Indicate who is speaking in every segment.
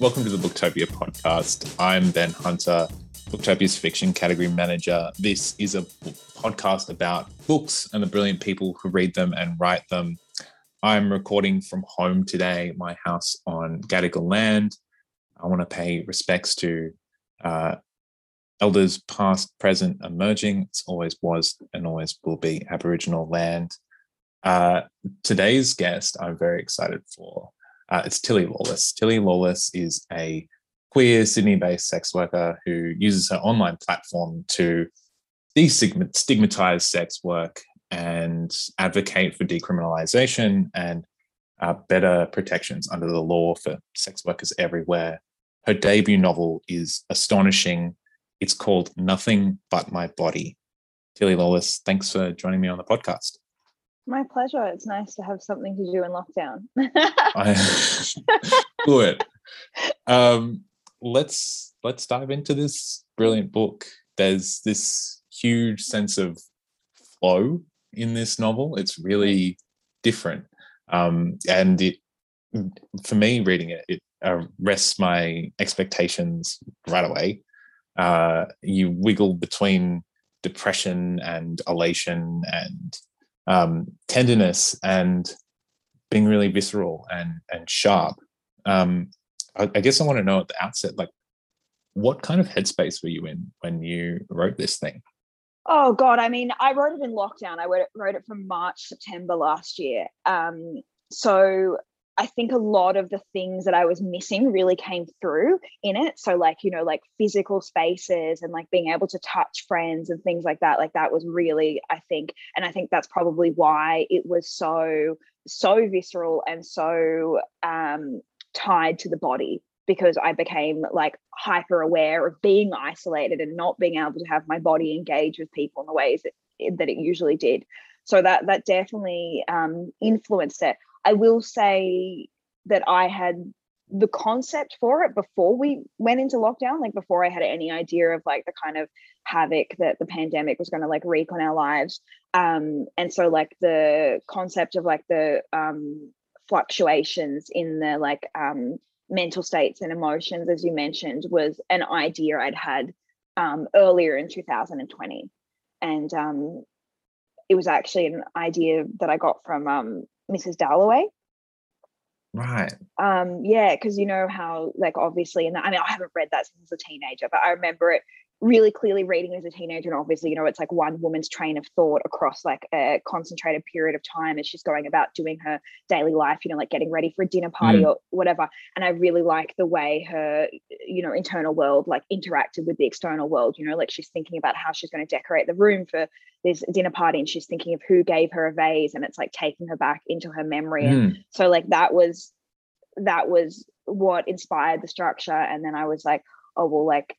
Speaker 1: Welcome to the Booktopia podcast. I'm Ben Hunter, Booktopia's fiction category manager. This is a podcast about books and the brilliant people who read them and write them. I'm recording from home today, my house on Gadigal land. I want to pay respects to uh, elders past, present, emerging. It's always was and always will be Aboriginal land. Uh, today's guest, I'm very excited for. Uh, it's Tilly Lawless. Tilly Lawless is a queer Sydney based sex worker who uses her online platform to destigmatize sex work and advocate for decriminalization and uh, better protections under the law for sex workers everywhere. Her debut novel is astonishing. It's called Nothing But My Body. Tilly Lawless, thanks for joining me on the podcast.
Speaker 2: My pleasure. It's nice to have something to do in lockdown.
Speaker 1: I, good. Um, let's let's dive into this brilliant book. There's this huge sense of flow in this novel. It's really different, um, and it for me reading it, it uh, rests my expectations right away. Uh, you wiggle between depression and elation and um, tenderness and being really visceral and and sharp. Um, I, I guess I want to know at the outset, like, what kind of headspace were you in when you wrote this thing?
Speaker 2: Oh God, I mean, I wrote it in lockdown. I wrote it, wrote it from March, September last year. Um, so I think a lot of the things that I was missing really came through in it. So, like, you know, like physical spaces and like being able to touch friends and things like that. Like, that was really, I think, and I think that's probably why it was so, so visceral and so um, tied to the body because I became like hyper aware of being isolated and not being able to have my body engage with people in the ways that, that it usually did. So that that definitely um, influenced it. I will say that I had the concept for it before we went into lockdown, like before I had any idea of like the kind of havoc that the pandemic was going to like wreak on our lives. Um, and so like the concept of like the um, fluctuations in the like um, mental states and emotions, as you mentioned, was an idea I'd had um, earlier in 2020. And um, it was actually an idea that I got from um, Mrs. Dalloway.
Speaker 1: Right.
Speaker 2: Um, yeah, because you know how, like, obviously, and I mean, I haven't read that since I was a teenager, but I remember it really clearly reading as a teenager. And obviously, you know, it's like one woman's train of thought across like a concentrated period of time as she's going about doing her daily life, you know, like getting ready for a dinner party mm. or whatever. And I really like the way her, you know, internal world like interacted with the external world, you know, like she's thinking about how she's going to decorate the room for this dinner party and she's thinking of who gave her a vase and it's like taking her back into her memory. Mm. And so like that was that was what inspired the structure. And then I was like, oh well, like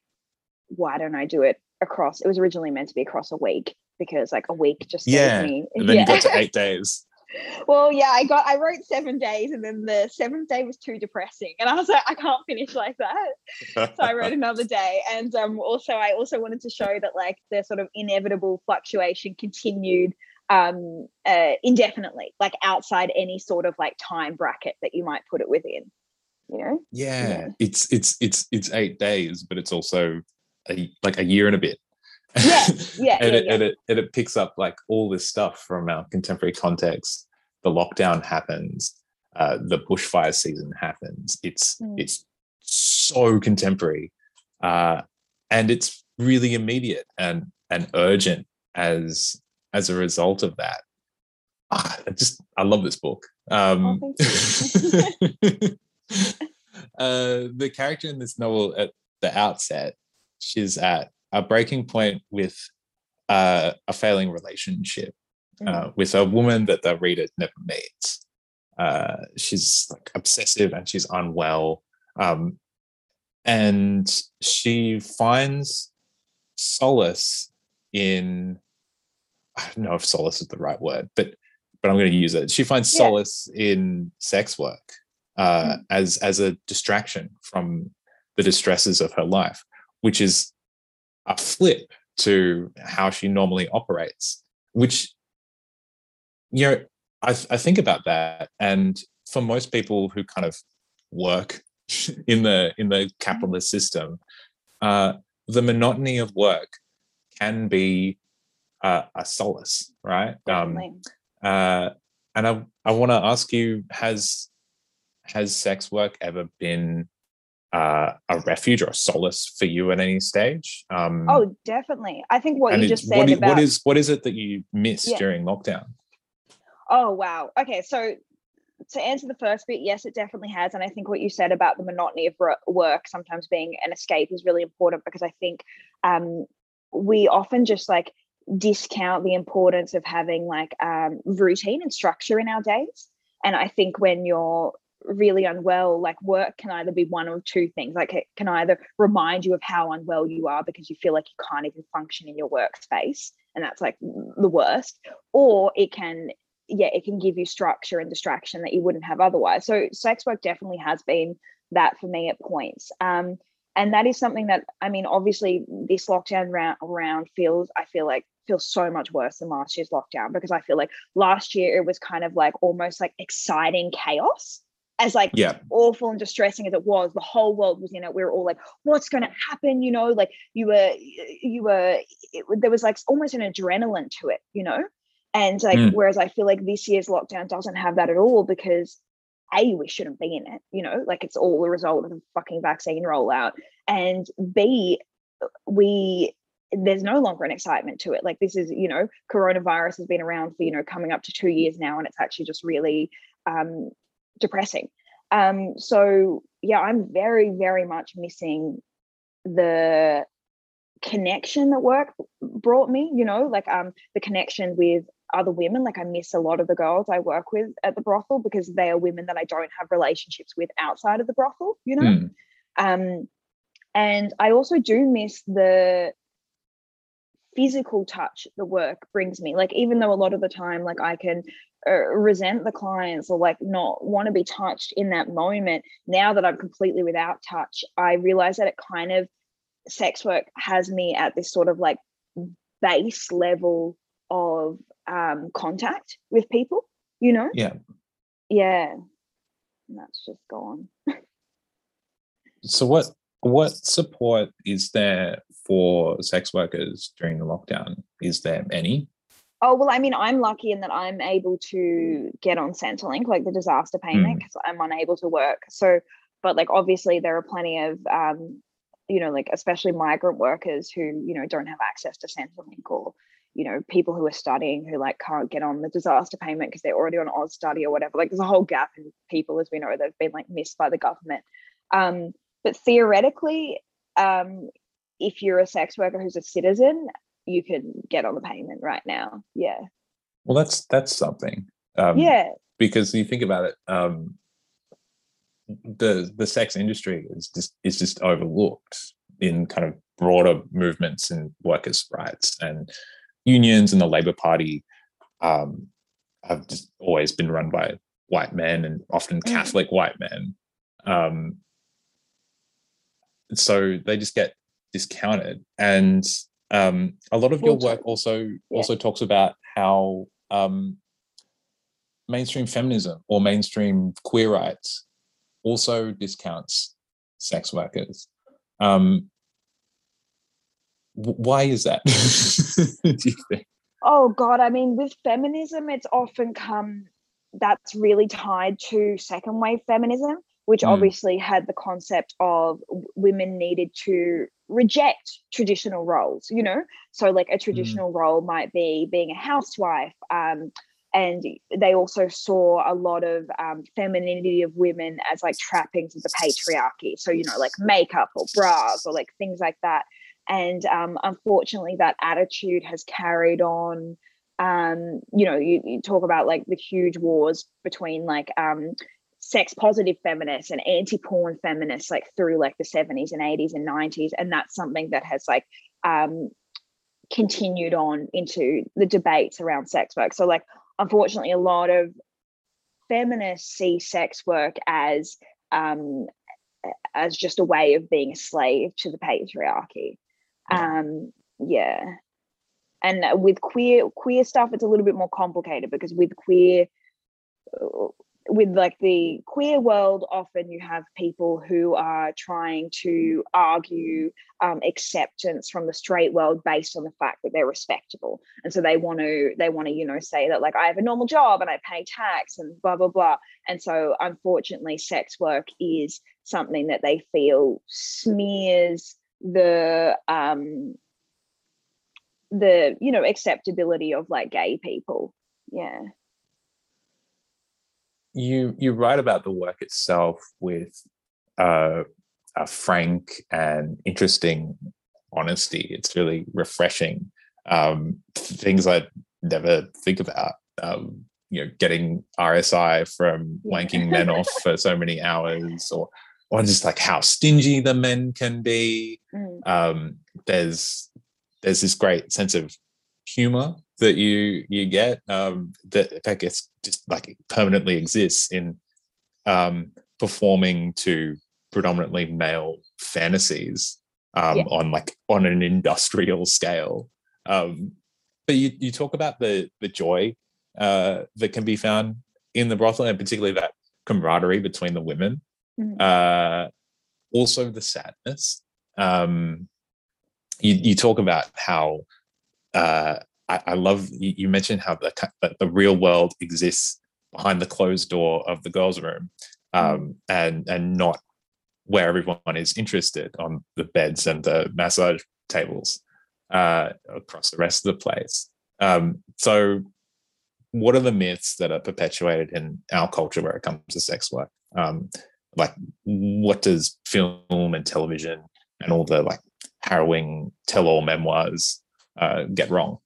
Speaker 2: why don't I do it across? It was originally meant to be across a week because like a week just
Speaker 1: yeah.
Speaker 2: me.
Speaker 1: And then yeah. you got to eight days.
Speaker 2: well, yeah, I got I wrote seven days and then the seventh day was too depressing. And I was like, I can't finish like that. so I wrote another day. And um also I also wanted to show that like the sort of inevitable fluctuation continued um uh, indefinitely, like outside any sort of like time bracket that you might put it within. You know?
Speaker 1: Yeah. yeah. It's it's it's it's eight days, but it's also a, like a year and a bit.
Speaker 2: Yeah, yeah,
Speaker 1: and,
Speaker 2: yeah,
Speaker 1: it,
Speaker 2: yeah.
Speaker 1: and it and it picks up like all this stuff from our contemporary context. The lockdown happens. Uh, the bushfire season happens. It's mm. it's so contemporary, uh, and it's really immediate and and urgent as as a result of that. Ah, I just I love this book. Um,
Speaker 2: oh,
Speaker 1: uh, the character in this novel at the outset she's at a breaking point with uh, a failing relationship uh, mm-hmm. with a woman that the reader never meets. Uh, she's like obsessive and she's unwell. Um, and she finds solace in, I don't know if solace is the right word, but but I'm going to use it. She finds yeah. solace in sex work uh, mm. as as a distraction from the distresses of her life which is a flip to how she normally operates, which, you know, I, I think about that. And for most people who kind of work in the in the capitalist system, uh, the monotony of work can be uh, a solace, right? Um, uh, and I I want to ask you has has sex work ever been uh, a refuge or a solace for you at any stage?
Speaker 2: Um, oh, definitely. I think what you just said what
Speaker 1: is,
Speaker 2: about
Speaker 1: what is what is it that you missed yeah. during lockdown?
Speaker 2: Oh wow. Okay, so to answer the first bit, yes, it definitely has, and I think what you said about the monotony of work sometimes being an escape is really important because I think um, we often just like discount the importance of having like um, routine and structure in our days. And I think when you're really unwell, like work can either be one or two things. Like it can either remind you of how unwell you are because you feel like you can't even function in your workspace, and that's like the worst, or it can, yeah, it can give you structure and distraction that you wouldn't have otherwise. So sex work definitely has been that for me at points. Um, and that is something that I mean, obviously, this lockdown round, round feels I feel like feels so much worse than last year's lockdown because I feel like last year it was kind of like almost like exciting chaos as like
Speaker 1: yeah.
Speaker 2: awful and distressing as it was the whole world was in it. We were all like what's going to happen? You know like you were you were it, there was like almost an adrenaline to it you know? And like mm. whereas i feel like this year's lockdown doesn't have that at all because a we shouldn't be in it you know? Like it's all the result of the fucking vaccine rollout. And b we there's no longer an excitement to it. Like this is you know coronavirus has been around for you know coming up to two years now and it's actually just really um depressing. Um, so yeah, I'm very, very much missing the connection that work brought me, you know, like um the connection with other women. Like I miss a lot of the girls I work with at the brothel because they are women that I don't have relationships with outside of the brothel, you know. Mm. Um and I also do miss the physical touch the work brings me like even though a lot of the time like i can resent the clients or like not want to be touched in that moment now that i'm completely without touch i realize that it kind of sex work has me at this sort of like base level of um contact with people you know
Speaker 1: yeah
Speaker 2: yeah and that's just gone
Speaker 1: so what what support is there for sex workers during the lockdown? Is there any?
Speaker 2: Oh well, I mean, I'm lucky in that I'm able to get on Centrelink, like the disaster payment, because mm. I'm unable to work. So, but like obviously there are plenty of um, you know, like especially migrant workers who you know don't have access to Centrelink or you know people who are studying who like can't get on the disaster payment because they're already on Austudy or whatever. Like there's a whole gap in people, as we know, that have been like missed by the government. Um, but theoretically, um, if you're a sex worker who's a citizen, you can get on the payment right now. Yeah.
Speaker 1: Well, that's that's something. Um,
Speaker 2: yeah.
Speaker 1: Because you think about it, um, the the sex industry is just is just overlooked in kind of broader movements and workers' rights and unions and the Labor Party um, have just always been run by white men and often mm. Catholic white men. Um, so they just get discounted and um, a lot of your work also yeah. also talks about how um, mainstream feminism or mainstream queer rights also discounts sex workers. Um, why is that? Do you think?
Speaker 2: Oh god i mean with feminism it's often come that's really tied to second wave feminism which mm. obviously had the concept of women needed to reject traditional roles, you know? So, like a mm. traditional mm. role might be being a housewife. Um, and they also saw a lot of um, femininity of women as like trappings of the patriarchy. So, you know, like makeup or bras or like things like that. And um, unfortunately, that attitude has carried on um, you know, you, you, talk about like the huge wars between like um, sex positive feminists and anti-porn feminists like through like the 70s and 80s and 90s and that's something that has like um continued on into the debates around sex work. So like unfortunately a lot of feminists see sex work as um as just a way of being a slave to the patriarchy. Um yeah. And with queer queer stuff it's a little bit more complicated because with queer with like the queer world, often you have people who are trying to argue um, acceptance from the straight world based on the fact that they're respectable, and so they want to they want to you know say that like I have a normal job and I pay tax and blah blah blah, and so unfortunately, sex work is something that they feel smears the um the you know acceptability of like gay people. Yeah
Speaker 1: you you write about the work itself with uh, a frank and interesting honesty. It's really refreshing. Um, things I never think about. Um, you know, getting RSI from wanking men off for so many hours, or or just like how stingy the men can be. Mm. Um, there's there's this great sense of humor that you you get um, that I guess just like permanently exists in um, performing to predominantly male fantasies um, yeah. on like on an industrial scale. Um, but you you talk about the the joy uh, that can be found in the brothel, and particularly that camaraderie between the women. Mm-hmm. Uh, also, the sadness. Um, you, you talk about how uh, I, I love you, mentioned how the the real world exists behind the closed door of the girls' room, um, and and not where everyone is interested on the beds and the massage tables uh, across the rest of the place. Um, so, what are the myths that are perpetuated in our culture where it comes to sex work? Um, like, what does film and television and all the like harrowing tell-all memoirs uh, get wrong?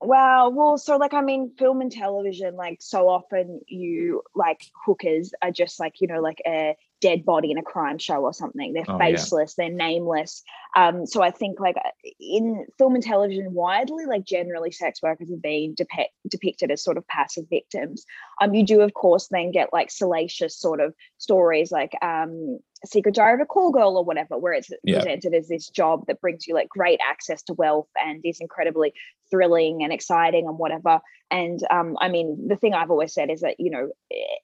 Speaker 2: Wow. Well, so like I mean, film and television, like so often you like hookers are just like, you know, like a dead body in a crime show or something. They're oh, faceless, yeah. they're nameless. Um, so I think like in film and television widely, like generally sex workers have been depe- depicted as sort of passive victims. Um, you do of course then get like salacious sort of stories like um Secret Diary of a Call Girl or whatever, where it's yeah. presented as this job that brings you like great access to wealth and is incredibly thrilling and exciting and whatever. And um, I mean, the thing I've always said is that, you know, eh,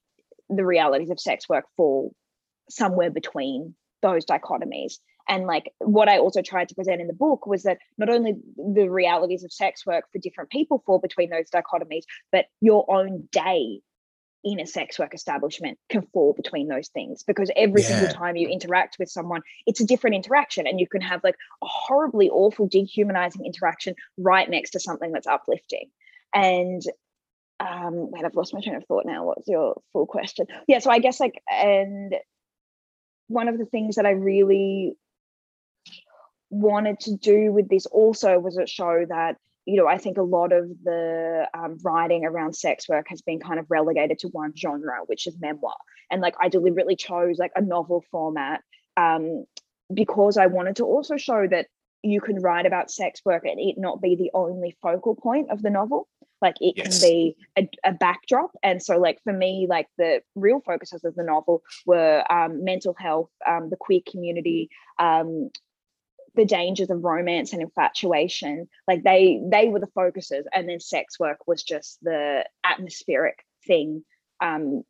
Speaker 2: the realities of sex work fall somewhere between those dichotomies. And like what I also tried to present in the book was that not only the realities of sex work for different people fall between those dichotomies, but your own day in a sex work establishment can fall between those things because every yeah. single time you interact with someone it's a different interaction and you can have like a horribly awful dehumanizing interaction right next to something that's uplifting and um wait i've lost my train of thought now what's your full question yeah so i guess like and one of the things that i really wanted to do with this also was it show that you know, I think a lot of the um, writing around sex work has been kind of relegated to one genre, which is memoir. And like I deliberately chose like a novel format um, because I wanted to also show that you can write about sex work and it not be the only focal point of the novel. Like it yes. can be a, a, backdrop. And so, like for me, like the real focuses of the novel were um, mental health, um, the queer community, um, the dangers of romance and infatuation like they they were the focuses and then sex work was just the atmospheric thing um,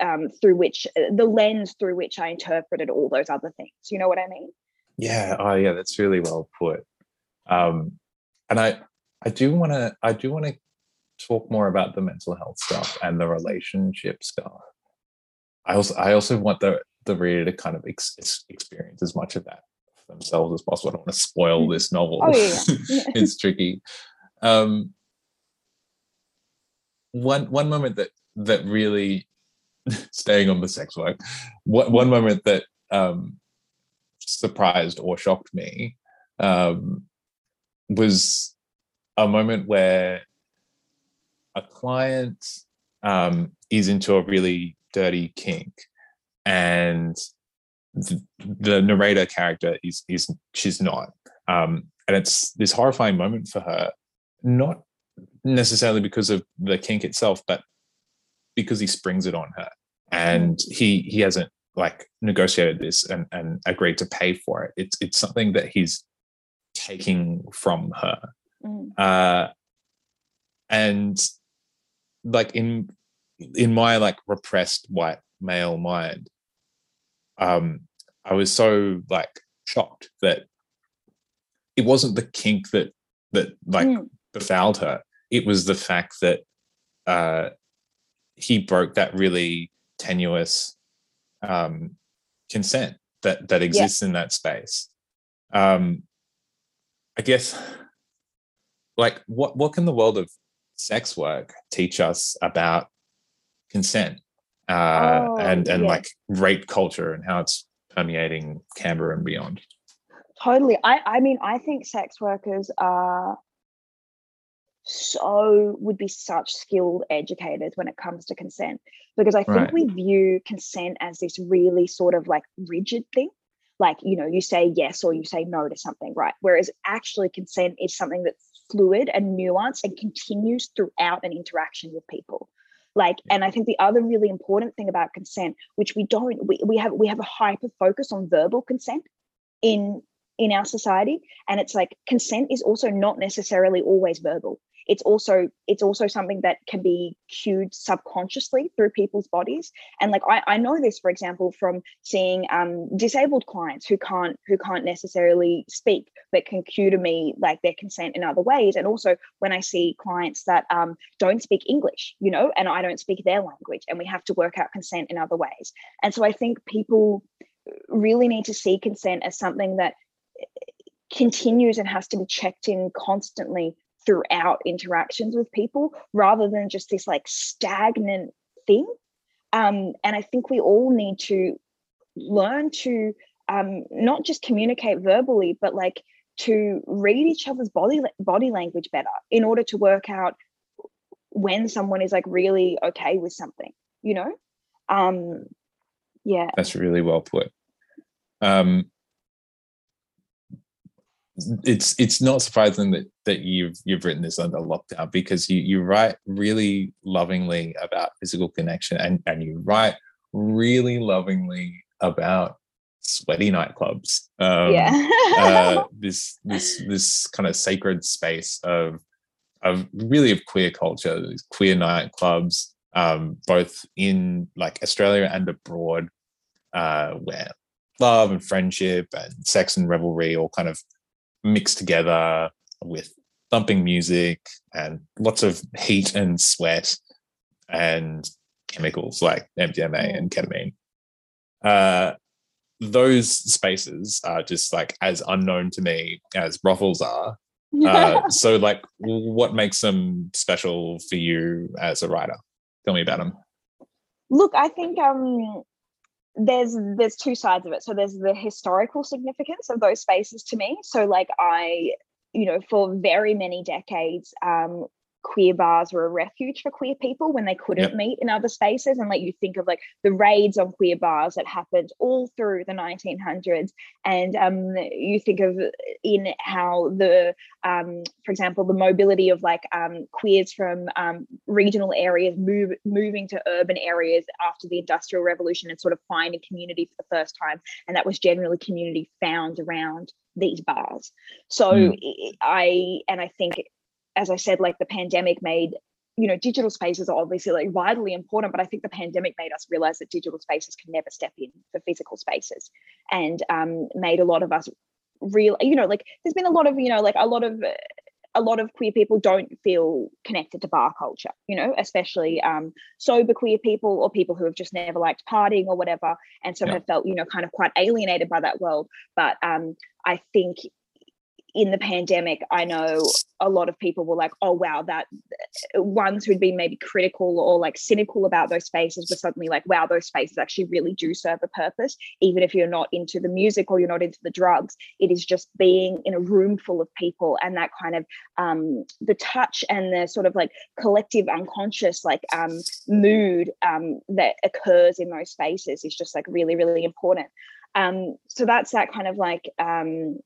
Speaker 2: um, through which the lens through which I interpreted all those other things. You know what I mean?
Speaker 1: Yeah. Oh, yeah. That's really well put. Um, and I, I do want to, I do want to talk more about the mental health stuff and the relationship stuff. I also, I also want the the reader to kind of ex- experience as much of that themselves as possible. I don't want to spoil this novel. Oh, yeah, yeah. it's tricky. Um, one one moment that that really staying on the sex work, one, one moment that um, surprised or shocked me um, was a moment where a client um, is into a really dirty kink and the, the narrator character is is she's not. Um, and it's this horrifying moment for her not necessarily because of the kink itself but because he springs it on her. And mm. he he hasn't like negotiated this and, and agreed to pay for it. It's it's something that he's taking from her mm. uh and like in in my like repressed white male mind, um, I was so like shocked that it wasn't the kink that that like mm. befouled her. It was the fact that uh, he broke that really tenuous um, consent that that exists yeah. in that space. Um, I guess, like, what what can the world of sex work teach us about consent uh, oh, and and yeah. like rape culture and how it's permeating Canberra and beyond?
Speaker 2: Totally. I I mean, I think sex workers are so would be such skilled educators when it comes to consent because i think right. we view consent as this really sort of like rigid thing like you know you say yes or you say no to something right whereas actually consent is something that's fluid and nuanced and continues throughout an interaction with people. Like and i think the other really important thing about consent which we don't we, we have we have a hyper focus on verbal consent in in our society. And it's like consent is also not necessarily always verbal it's also it's also something that can be cued subconsciously through people's bodies. And like i, I know this for example from seeing um, disabled clients who can't who can't necessarily speak but can cue to me like their consent in other ways. And also when i see clients that um, don't speak english you know and i don't speak their language and we have to work out consent in other ways. And so i think people really need to see consent as something that eh, continues and has to be checked in constantly throughout interactions with people rather than just this like stagnant thing. Um, and I think we all need to learn to um, not just communicate verbally, but like to read each other's body body language better in order to work out when someone is like really okay with something, you know? Um, yeah.
Speaker 1: That's really well put. Um, it's it's not surprising that that you've you've written this under lockdown because you you write really lovingly about physical connection and and you write really lovingly about sweaty nightclubs. Um, yeah. uh, this this this kind of sacred space of of really of queer culture queer nightclubs um, both in like australia and abroad uh, where love and friendship and sex and revelry all kind of mixed together with thumping music and lots of heat and sweat and chemicals like MDMA and ketamine. Uh, those spaces are just like as unknown to me as brothels are. Uh, so, like, what makes them special for you as a writer? Tell me about them.
Speaker 2: Look, I think um, there's there's two sides of it. So there's the historical significance of those spaces to me. So like i you know for very many decades um queer bars were a refuge for queer people when they couldn't yep. meet in other spaces and like you think of like the raids on queer bars that happened all through the 1900s and um, you think of in how the um, for example the mobility of like um, queers from um, regional areas move moving to urban areas after the industrial revolution and sort of finding community for the first time and that was generally community found around these bars so mm. i and i think as I said, like the pandemic made, you know, digital spaces are obviously like vitally important, but I think the pandemic made us realize that digital spaces can never step in for physical spaces and um, made a lot of us real, you know, like there's been a lot of, you know, like a lot of, a lot of queer people don't feel connected to bar culture, you know, especially um, sober queer people or people who have just never liked partying or whatever, and so yeah. have felt, you know, kind of quite alienated by that world. But um, I think in the pandemic, I know a lot of people were like, oh, wow, that ones who'd been maybe critical or like cynical about those spaces were suddenly like, wow, those spaces actually really do serve a purpose. Even if you're not into the music or you're not into the drugs, it is just being in a room full of people and that kind of um, the touch and the sort of like collective unconscious like um, mood um, that occurs in those spaces is just like really, really important. Um, so that's that kind of like um,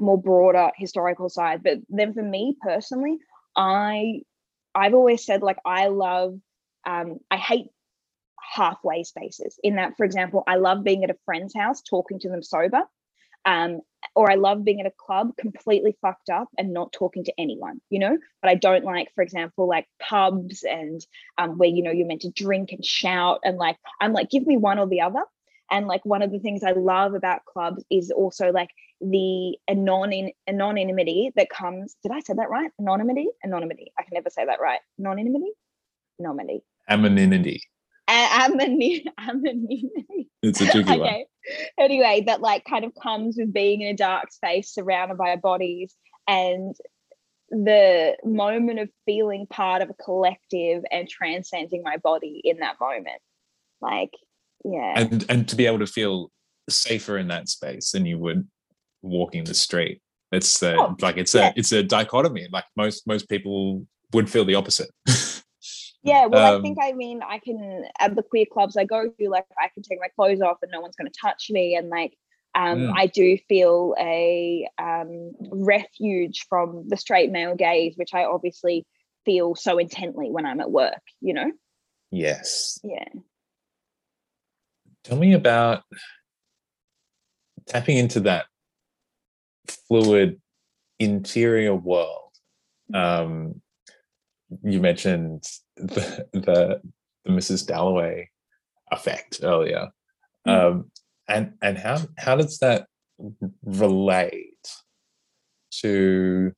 Speaker 2: more broader historical side but then for me personally i i've always said like i love um i hate halfway spaces in that for example i love being at a friend's house talking to them sober um or I love being at a club completely fucked up and not talking to anyone, you know. But I don't like, for example, like pubs and um, where you know you're meant to drink and shout and like I'm like, give me one or the other. And like one of the things I love about clubs is also like the anon- anonymity that comes. Did I say that right? Anonymity, anonymity. I can never say that right. Anonymity, anonymity.
Speaker 1: Anonymity.
Speaker 2: Anonymity.
Speaker 1: It's a tricky okay. one.
Speaker 2: Anyway, that like kind of comes with being in a dark space surrounded by bodies and the moment of feeling part of a collective and transcending my body in that moment. Like, yeah.
Speaker 1: And and to be able to feel safer in that space than you would walking the street. It's the oh, like it's yeah. a it's a dichotomy. Like most most people would feel the opposite.
Speaker 2: Yeah, well, um, I think I mean I can at the queer clubs I go to, like I can take my clothes off and no one's going to touch me, and like um, yeah. I do feel a um, refuge from the straight male gaze, which I obviously feel so intently when I'm at work. You know.
Speaker 1: Yes.
Speaker 2: Yeah.
Speaker 1: Tell me about tapping into that fluid interior world. Um, you mentioned the the, the Mrs. Dalloway effect earlier, mm. um, and and how how does that relate to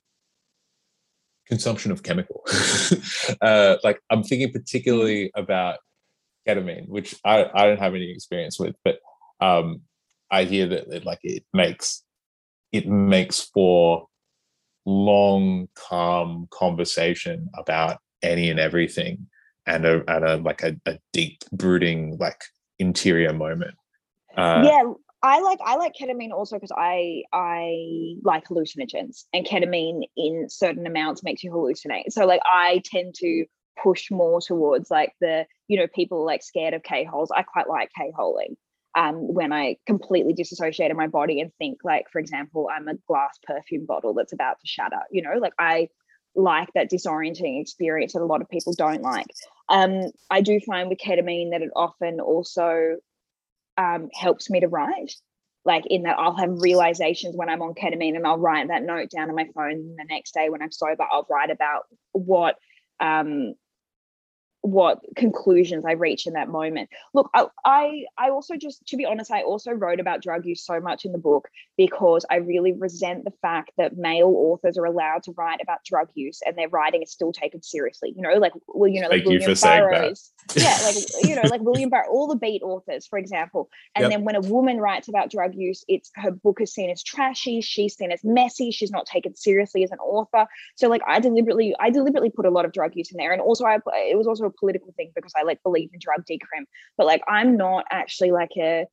Speaker 1: consumption of chemical? uh, like I'm thinking particularly mm. about ketamine, which I, I don't have any experience with, but um, I hear that it, like it makes it makes for long, calm conversation about any and everything and a, and a like a, a deep brooding like interior moment.
Speaker 2: Uh, yeah i like i like ketamine also because i i like hallucinogens and ketamine in certain amounts makes you hallucinate. So like i tend to push more towards like the you know people like scared of k-holes. I quite like k-holing um, when I completely disassociate in my body and think, like, for example, I'm a glass perfume bottle that's about to shatter. You know, like I like that disorienting experience that a lot of people don't like. Um, I do find with ketamine that it often also um, helps me to write. Like in that I'll have realizations when I'm on ketamine and I'll write that note down on my phone. the next day when I'm sober, I'll write about what um, what conclusions I reach in that moment. Look, I, I, I also just to be honest, I also wrote about drug use so much in the book because I really resent the fact that male authors are allowed to write about drug use and their writing is still taken seriously. You know, like well, you know, like
Speaker 1: Thank
Speaker 2: William Burroughs. yeah, like you know, like William Burroughs, all the beat authors, for example. And yep. then when a woman writes about drug use, it's her book is seen as trashy, she's seen as messy, she's not taken seriously as an author. So like I deliberately, I deliberately put a lot of drug use in there. And also I it was also a political thing because I like believe in drug decrim. But like I'm not actually like a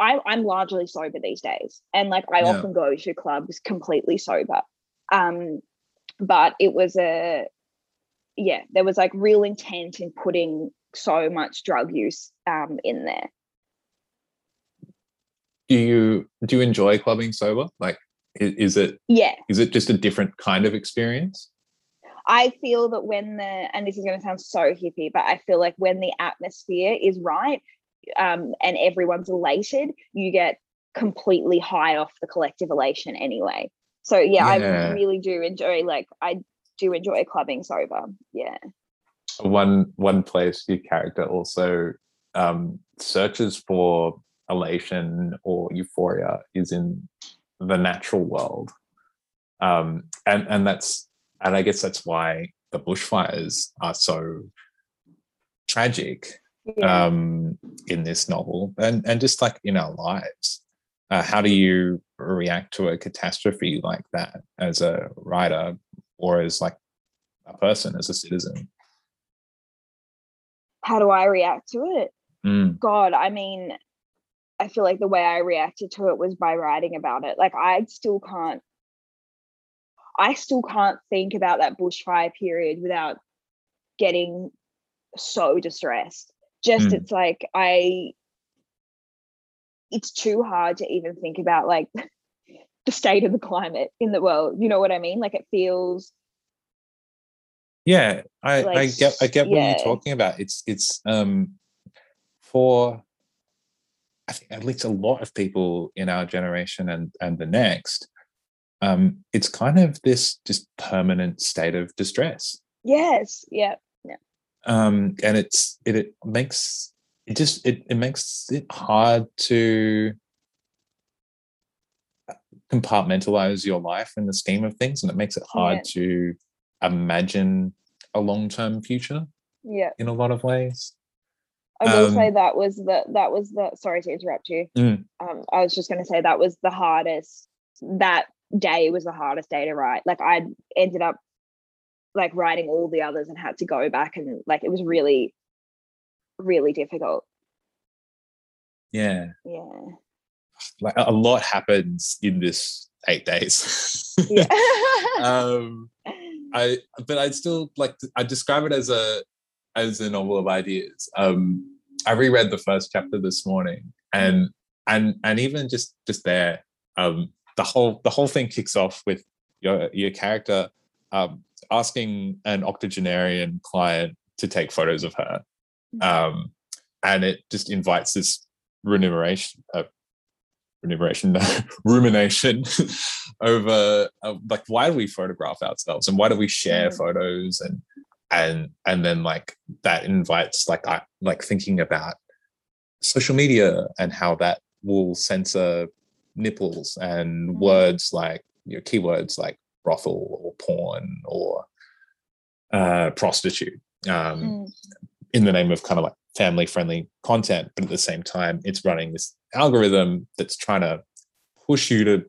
Speaker 2: I, I'm largely sober these days, and like I yeah. often go to clubs completely sober. Um, but it was a yeah, there was like real intent in putting so much drug use um, in there.
Speaker 1: Do you do you enjoy clubbing sober? Like, is, is it
Speaker 2: yeah?
Speaker 1: Is it just a different kind of experience?
Speaker 2: I feel that when the and this is going to sound so hippie, but I feel like when the atmosphere is right um, and everyone's elated, you get completely high off the collective elation anyway. So yeah, yeah. I really do enjoy like I do enjoy clubbing sober. Yeah.
Speaker 1: One one place your character also um, searches for elation or euphoria is in the natural world. Um, and and that's and I guess that's why the bushfires are so tragic yeah. um, in this novel, and and just like in our lives. Uh, how do you react to a catastrophe like that as a writer or as like a person, as a citizen?
Speaker 2: How do I react to it?
Speaker 1: Mm.
Speaker 2: God, I mean, I feel like the way I reacted to it was by writing about it. Like I still can't I still can't think about that bushfire period without getting so distressed. Just mm. it's like I it's too hard to even think about like the state of the climate in the world. You know what I mean? Like it feels
Speaker 1: Yeah, I, like, I get I get what yeah. you're talking about. It's it's um for I think at least a lot of people in our generation and and the next, um, it's kind of this just permanent state of distress.
Speaker 2: Yes. Yeah. Yeah.
Speaker 1: Um, and it's it, it makes it just it, it makes it hard to compartmentalize your life in the scheme of things and it makes it hard
Speaker 2: Yeah.
Speaker 1: to imagine a long-term future
Speaker 2: Yeah.
Speaker 1: in a lot of ways
Speaker 2: I will
Speaker 1: Um,
Speaker 2: say that was the that was the sorry to interrupt you.
Speaker 1: Mm.
Speaker 2: Um, I was just going to say that was the hardest. That day was the hardest day to write. Like I ended up like writing all the others and had to go back and like it was really, really difficult.
Speaker 1: yeah
Speaker 2: Yeah.
Speaker 1: like a lot happens in this eight days
Speaker 2: Yeah.
Speaker 1: um i but i'd still like i describe it as a as a novel of ideas um i reread the first chapter this morning and and and even just just there um the whole the whole thing kicks off with your your character um asking an octogenarian client to take photos of her. Um and it just invites this remuneration uh, remuneration no, rumination over uh, like why do we photograph ourselves and why do we share
Speaker 2: Mm.
Speaker 1: photos? And and and then like that invites like I like thinking about social media and how that will censor nipples and
Speaker 2: Mm.
Speaker 1: words like you know keywords like brothel or porn or uh prostitute um
Speaker 2: Mm.
Speaker 1: in the name of kind of like family friendly content but at the same time it's running this algorithm that's trying to push you to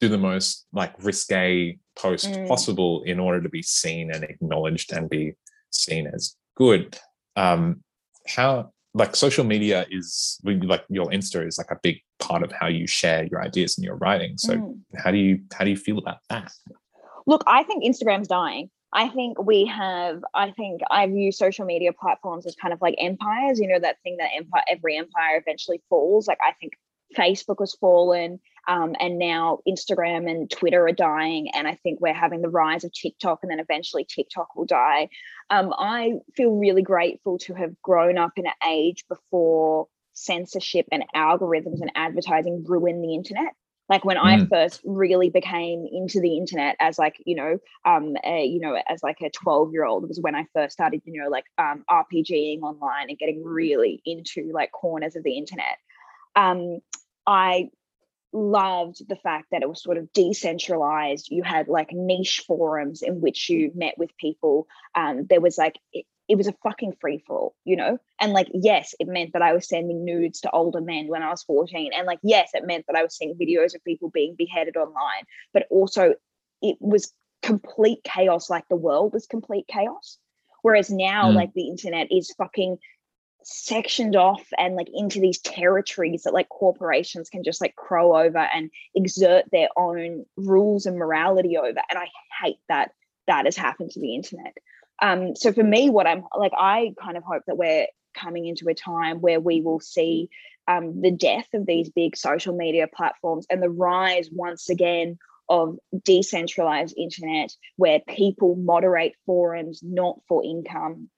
Speaker 1: do the most like risque post
Speaker 2: Mm.
Speaker 1: possible in order to be seen and acknowledged and be seen as good um how like social media is like your insta is like a big part of how you share your ideas and your writing so
Speaker 2: Mm.
Speaker 1: how do you how do you feel about that
Speaker 2: Look, I think Instagram's dying. I think we have, I think I view social media platforms as kind of like empires, you know, that thing that empire, every empire eventually falls. Like I think Facebook has fallen, um, and now Instagram and Twitter are dying. And I think we're having the rise of TikTok, and then eventually TikTok will die. Um, I feel really grateful to have grown up in an age before censorship and algorithms and advertising ruined the internet like when i
Speaker 1: Mm.
Speaker 2: first really became into the internet as like you know um a, you know as like a 12 year old was when i first started you know like um rpging online and getting really into like corners of the internet um i loved the fact that it was sort of decentralized you had like niche forums in which you met with people um there was like it, it was a fucking free for all, you know? And like, yes, it meant that I was sending nudes to older men when I was 14. And like, yes, it meant that I was seeing videos of people being beheaded online, but also it was complete chaos, like the world was complete chaos. Whereas now,
Speaker 1: Mm.
Speaker 2: like the internet is fucking sectioned off and like into these territories that like corporations can just like crow over and exert their own rules and morality over. And I hate that that has happened to the internet. Um, so for me, what I'm like, I kind of hope that we're coming into a time where we will see um, the death of these big social media platforms and the rise once again of decentralized internet where people moderate forums not for income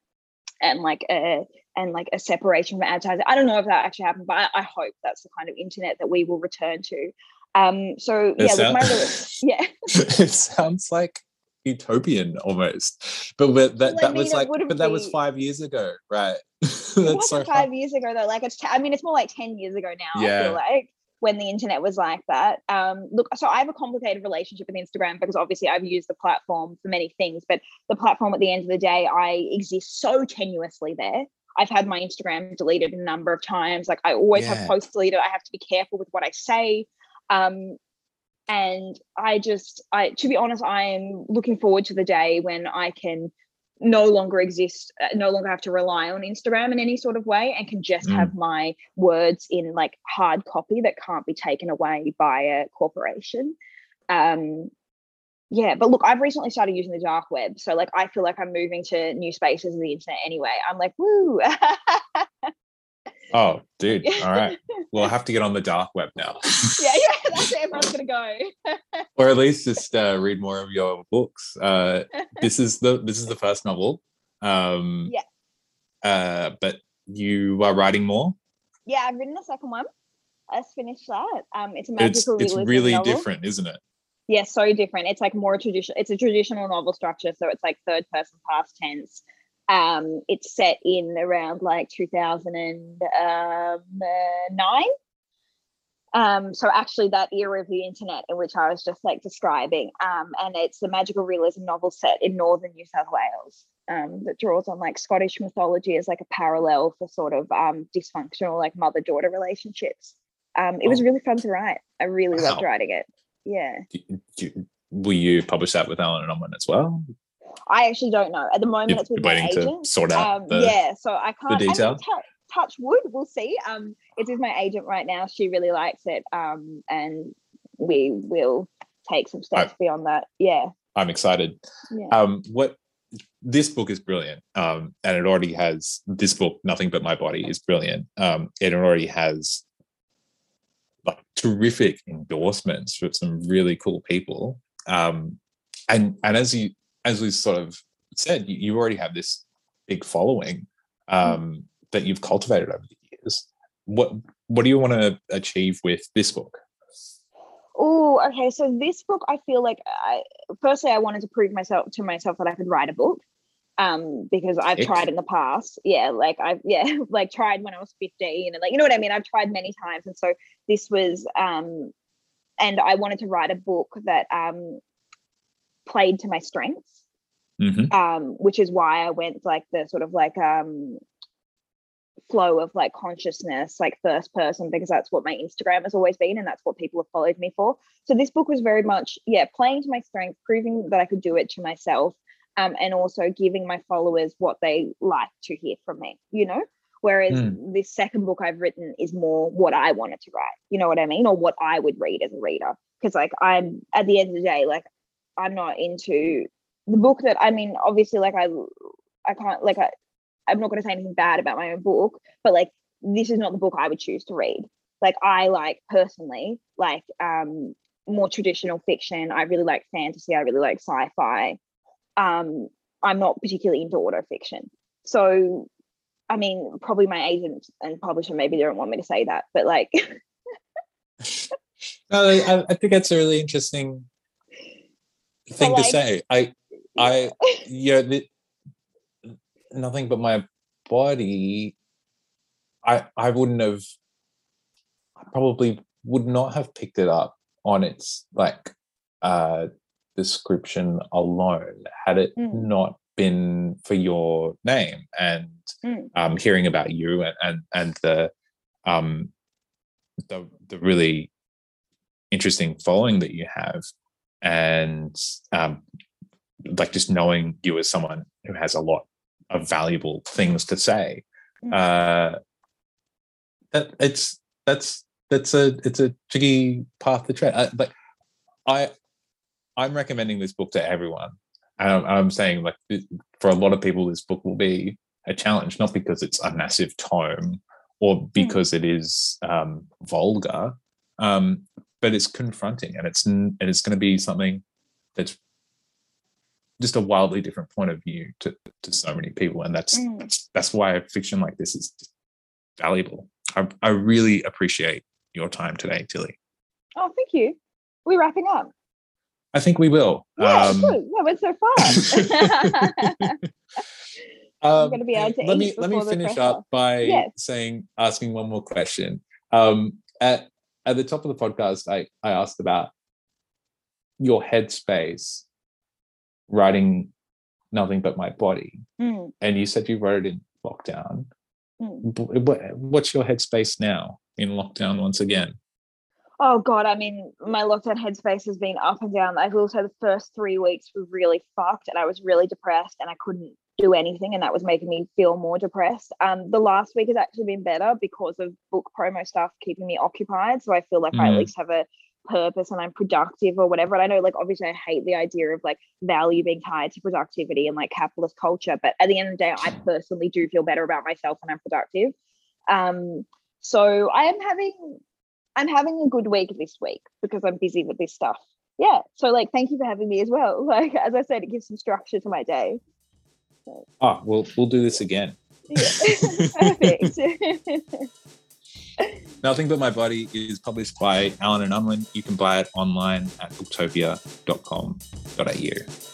Speaker 2: and like a and like a separation from advertising. I don't know if that actually happened, but I, I hope that's the kind of internet that we will return to. Um, so
Speaker 1: It
Speaker 2: yeah, little, yeah.
Speaker 1: it sounds like utopian almost but that,
Speaker 2: Well, I
Speaker 1: that
Speaker 2: mean,
Speaker 1: was like but that was five years ago right
Speaker 2: it
Speaker 1: that's
Speaker 2: wasn't
Speaker 1: so
Speaker 2: five
Speaker 1: hard.
Speaker 2: years ago though. Like it's, t- I mean, it's more like ten years ago now. I
Speaker 1: Yeah.
Speaker 2: feel like when the internet was like that. Um, look, so I have a complicated relationship with Instagram because obviously I've used the platform for many things, but the platform at the end of the day, I exist so tenuously there. I've had my Instagram deleted a number of times. Like I always
Speaker 1: Yeah.
Speaker 2: have posts deleted. I have to be careful with what I say. Um, and I just, I to be honest, I am looking forward to the day when I can no longer exist, uh, no longer have to rely on Instagram in any sort of way, and can just
Speaker 1: Mm.
Speaker 2: have my words in like hard copy that can't be taken away by a corporation. Um, yeah, but look, I've recently started using the dark web, so like I feel like I'm moving to new spaces of the internet anyway. I'm like, woo.
Speaker 1: oh dude all right we'll have to get on the dark web now
Speaker 2: yeah, yeah, that's it. Everyone's gonna go.
Speaker 1: or at least just uh, read more of your books uh this is the this is the first novel um
Speaker 2: Yeah.
Speaker 1: uh but you are writing more
Speaker 2: Yeah, I've written the second one. I just finished that. Um, it's a
Speaker 1: It's
Speaker 2: magical
Speaker 1: it's
Speaker 2: realism
Speaker 1: really
Speaker 2: novel.
Speaker 1: different, isn't it?
Speaker 2: Yeah, so different. It's like more traditional. It's a traditional novel structure, so it's like third person past tense. Um, it's set in around like 2009. Um, so actually that era of the internet in which I was just like describing. Um, and it's a magical realism novel set in northern New South Wales. Um, that draws on like Scottish mythology as like a parallel for sort of um dysfunctional like mother-daughter relationships. Um, it was
Speaker 1: Oh.
Speaker 2: really fun to write. I really loved writing it. Yeah.
Speaker 1: Do- do- will you publish that with Allen and Unwin as well?
Speaker 2: I actually don't know. At the moment,
Speaker 1: You're
Speaker 2: it's with my
Speaker 1: waiting to
Speaker 2: agent.
Speaker 1: sort out
Speaker 2: Um,
Speaker 1: the
Speaker 2: yeah, so I can't. I mean,
Speaker 1: detail?
Speaker 2: tou- touch wood. We'll see. Um, it's with my agent right now. She really likes it. Um, and we will take some steps beyond that. Yeah.
Speaker 1: I'm excited.
Speaker 2: Yeah.
Speaker 1: Um, what this book is brilliant, um, and it already has this book. Nothing but my body is brilliant. Um, it already has like terrific endorsements from some really cool people. Um, and and as you as we sort of said, you, you already have this big following um, that you've cultivated over the years. What what do you want to achieve with this book?
Speaker 2: Oh, okay. So this book, I feel like I firstly I wanted to prove myself to myself that I could write a book. Um, because I've
Speaker 1: Sick.
Speaker 2: tried in the past. Yeah, like I've yeah, like tried when I was 15 and like you know what I mean? I've tried many times. And so this was um and I wanted to write a book that um played to my strengths.
Speaker 1: Mhm.
Speaker 2: Um, which is why I went like the sort of like um flow of like consciousness, like first person, because that's what my Instagram has always been, and that's what people have followed me for. So this book was very much, yeah, playing to my strength, proving that I could do it to myself, um, and also giving my followers what they like to hear from me, you know? Whereas this second book I've written is more what I wanted to write, you know what I mean? Or what I would read as a reader. Because like I'm at the end of the day, like I'm not into the book that I mean, obviously, like I I can't like I I'm not gonna say anything bad about my own book, but like this is not the book I would choose to read. Like I like personally like um more traditional fiction. I really like fantasy, I really like sci-fi. Um I'm not particularly into auto fiction. So I mean, probably my agent and publisher maybe don't want me to say that, but like
Speaker 1: No, I, I think that's a really interesting thing to say. I, I, yeah, the, nothing but my body. I, I wouldn't have. I probably would not have picked it up on its like uh description alone had it
Speaker 2: Mm.
Speaker 1: not been for your name and
Speaker 2: Mm.
Speaker 1: um hearing about you and and, and the um the the really interesting following that you have and um like just knowing you as someone who has a lot of valuable things to say
Speaker 2: Mm.
Speaker 1: uh that it's that's that's a it's a tricky path to tread I, but i i'm recommending this book to everyone and I'm, saying like for a lot of people this book will be a challenge not because it's a massive tome or because it is um, vulgar um, but it's confronting and it's and it's going to be something that's just a wildly different point of view to, to so many people and that's,
Speaker 2: Mm.
Speaker 1: that's that's why a fiction like this is valuable I, I really appreciate your time today tilly
Speaker 2: oh thank you. We're wrapping up.
Speaker 1: I think we will
Speaker 2: Yeah,
Speaker 1: Um,
Speaker 2: good. That went so fast.
Speaker 1: Um,
Speaker 2: gonna be able to
Speaker 1: let me let me finish
Speaker 2: pressure.
Speaker 1: up by
Speaker 2: Yes.
Speaker 1: saying asking one more question. Um, at at the top of the podcast, I I asked about your headspace writing nothing but my body,
Speaker 2: Mm,
Speaker 1: and you said you wrote it in lockdown.
Speaker 2: mm.
Speaker 1: What's your headspace now in lockdown once again?
Speaker 2: Oh god, I mean, my lockdown headspace has been up and down. I've also the first three weeks were really fucked, and I was really depressed, and I couldn't do anything, and that was making me feel more depressed. Um, the last week has actually been better because of book promo stuff keeping me occupied. So I feel like I at
Speaker 1: Mhm.
Speaker 2: least have a purpose and I'm productive or whatever. And I know, like, obviously, I hate the idea of like value being tied to productivity and like capitalist culture, but at the end of the day, I personally do feel better about myself when I'm productive. Um, so I am having I'm having a good week this week because I'm busy with this stuff. Yeah. So like thank you for having me as well. Like as I said, it gives some structure to my day.
Speaker 1: Oh, we'll we'll do this again.
Speaker 2: Yeah. Perfect.
Speaker 1: Nothing But My Body is published by Allen and Unwin. You can buy it online at booktopia.com.au.